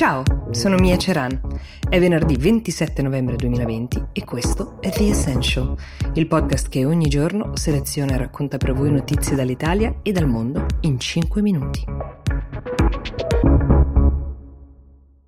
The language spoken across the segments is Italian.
Ciao, sono Mia Ceran. È venerdì 27 novembre 2020 e questo è The Essential, il podcast che ogni giorno seleziona e racconta per voi notizie dall'Italia e dal mondo in 5 minuti.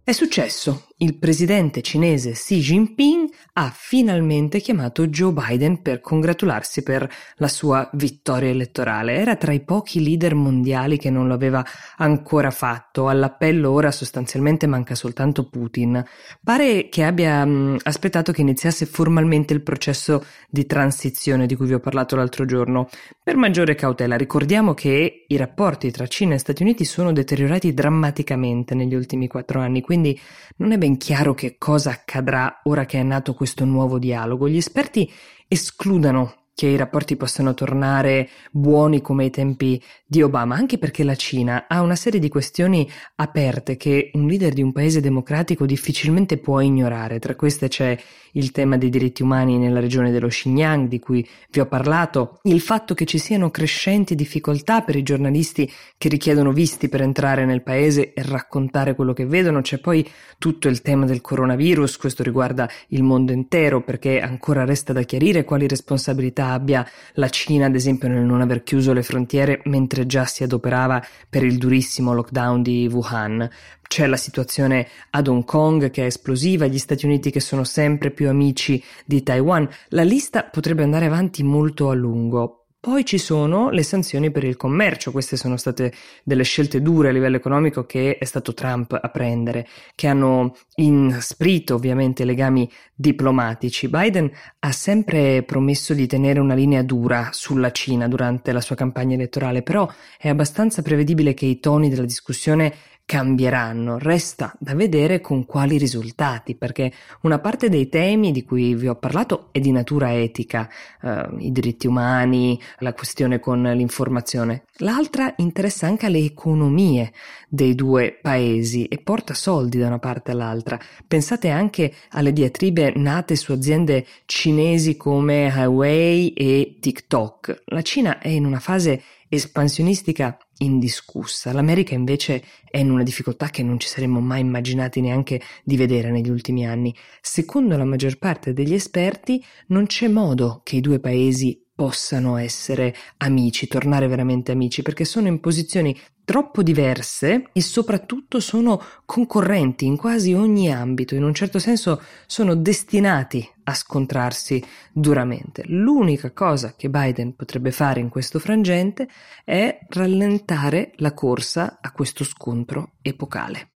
È successo. Il presidente cinese Xi Jinping ha finalmente chiamato Joe Biden per congratularsi per la sua vittoria elettorale. Era tra i pochi leader mondiali che non lo aveva ancora fatto. All'appello ora sostanzialmente manca soltanto Putin. Pare che abbia mh, aspettato che iniziasse formalmente il processo di transizione di cui vi ho parlato l'altro giorno. Per maggiore cautela, ricordiamo che i rapporti tra Cina e Stati Uniti sono deteriorati drammaticamente negli ultimi quattro anni, quindi non è ben chiaro che cosa accadrà ora che è nato questo nuovo dialogo. Gli esperti escludano che i rapporti possano tornare buoni come ai tempi di Obama, anche perché la Cina ha una serie di questioni aperte che un leader di un paese democratico difficilmente può ignorare. Tra queste c'è il tema dei diritti umani nella regione dello Xinjiang, di cui vi ho parlato, il fatto che ci siano crescenti difficoltà per i giornalisti che richiedono visti per entrare nel paese e raccontare quello che vedono, c'è poi tutto il tema del coronavirus, questo riguarda il mondo intero perché ancora resta da chiarire quali responsabilità abbia la Cina, ad esempio, nel non aver chiuso le frontiere mentre già si adoperava per il durissimo lockdown di Wuhan. C'è la situazione ad Hong Kong che è esplosiva, gli Stati Uniti che sono sempre più amici di Taiwan. La lista potrebbe andare avanti molto a lungo. Poi ci sono le sanzioni per il commercio, queste sono state delle scelte dure a livello economico che è stato Trump a prendere, che hanno insprito ovviamente legami diplomatici. Biden ha sempre promesso di tenere una linea dura sulla Cina durante la sua campagna elettorale, però è abbastanza prevedibile che i toni della discussione cambieranno. Resta da vedere con quali risultati, perché una parte dei temi di cui vi ho parlato è di natura etica, eh, i diritti umani, la questione con l'informazione. L'altra interessa anche alle economie dei due paesi e porta soldi da una parte all'altra. Pensate anche alle diatribe nate su aziende cinesi come Huawei e TikTok. La Cina è in una fase espansionistica indiscussa. L'America invece è in una difficoltà che non ci saremmo mai immaginati neanche di vedere negli ultimi anni. Secondo la maggior parte degli esperti non c'è modo che i due paesi possano essere amici, tornare veramente amici, perché sono in posizioni troppo diverse e soprattutto sono concorrenti in quasi ogni ambito, in un certo senso sono destinati a scontrarsi duramente. L'unica cosa che Biden potrebbe fare in questo frangente è rallentare la corsa a questo scontro epocale.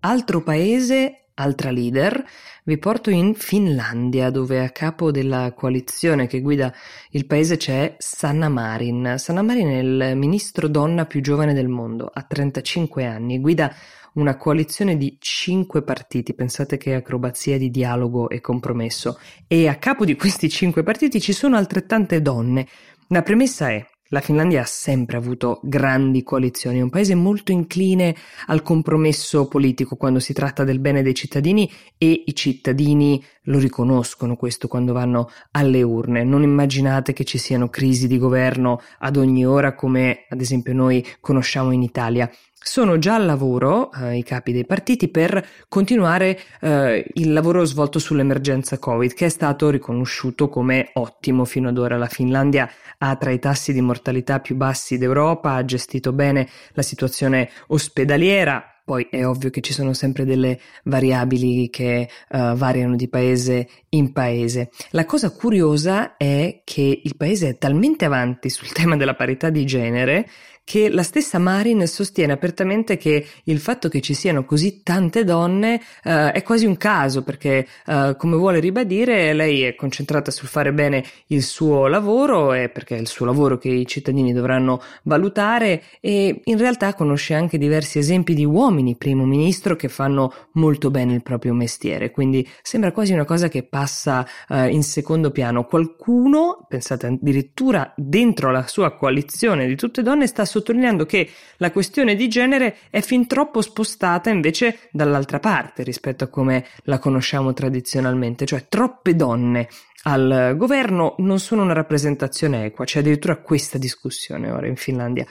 Altro paese Altra leader, vi porto in Finlandia, dove a capo della coalizione che guida il paese c'è Sanna Marin. Sanna Marin è il ministro donna più giovane del mondo, ha 35 anni, guida una coalizione di cinque partiti, pensate che acrobazia di dialogo e compromesso, e a capo di questi cinque partiti ci sono altrettante donne. La premessa è la Finlandia ha sempre avuto grandi coalizioni, è un paese molto incline al compromesso politico quando si tratta del bene dei cittadini e i cittadini lo riconoscono questo quando vanno alle urne. Non immaginate che ci siano crisi di governo ad ogni ora come ad esempio noi conosciamo in Italia sono già al lavoro eh, i capi dei partiti per continuare eh, il lavoro svolto sull'emergenza Covid, che è stato riconosciuto come ottimo fino ad ora. La Finlandia ha tra i tassi di mortalità più bassi d'Europa, ha gestito bene la situazione ospedaliera, poi è ovvio che ci sono sempre delle variabili che uh, variano di paese in paese. La cosa curiosa è che il paese è talmente avanti sul tema della parità di genere che la stessa Marin sostiene apertamente che il fatto che ci siano così tante donne uh, è quasi un caso perché uh, come vuole ribadire lei è concentrata sul fare bene il suo lavoro e perché è il suo lavoro che i cittadini dovranno valutare e in realtà conosce anche diversi esempi di uomini primo ministro che fanno molto bene il proprio mestiere. Quindi sembra quasi una cosa che passa uh, in secondo piano. Qualcuno pensate addirittura dentro la sua coalizione di tutte donne sta sottolineando che la questione di genere è fin troppo spostata invece dall'altra parte rispetto a come la conosciamo tradizionalmente, cioè troppe donne al governo non sono una rappresentazione equa, c'è addirittura questa discussione ora in Finlandia.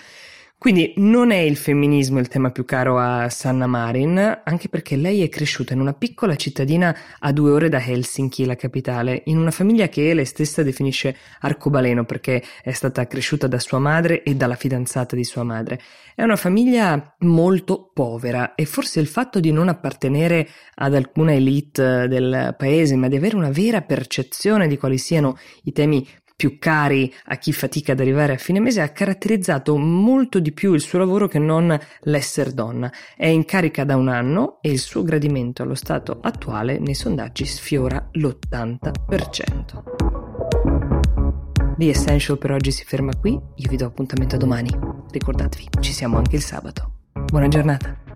Quindi non è il femminismo il tema più caro a Sanna Marin, anche perché lei è cresciuta in una piccola cittadina a due ore da Helsinki, la capitale, in una famiglia che lei stessa definisce arcobaleno perché è stata cresciuta da sua madre e dalla fidanzata di sua madre. È una famiglia molto povera e forse il fatto di non appartenere ad alcuna elite del paese, ma di avere una vera percezione di quali siano i temi più cari a chi fatica ad arrivare a fine mese ha caratterizzato molto di più il suo lavoro che non l'essere donna. È in carica da un anno e il suo gradimento allo stato attuale nei sondaggi sfiora l'80%. The Essential per oggi si ferma qui, io vi do appuntamento domani. Ricordatevi, ci siamo anche il sabato. Buona giornata.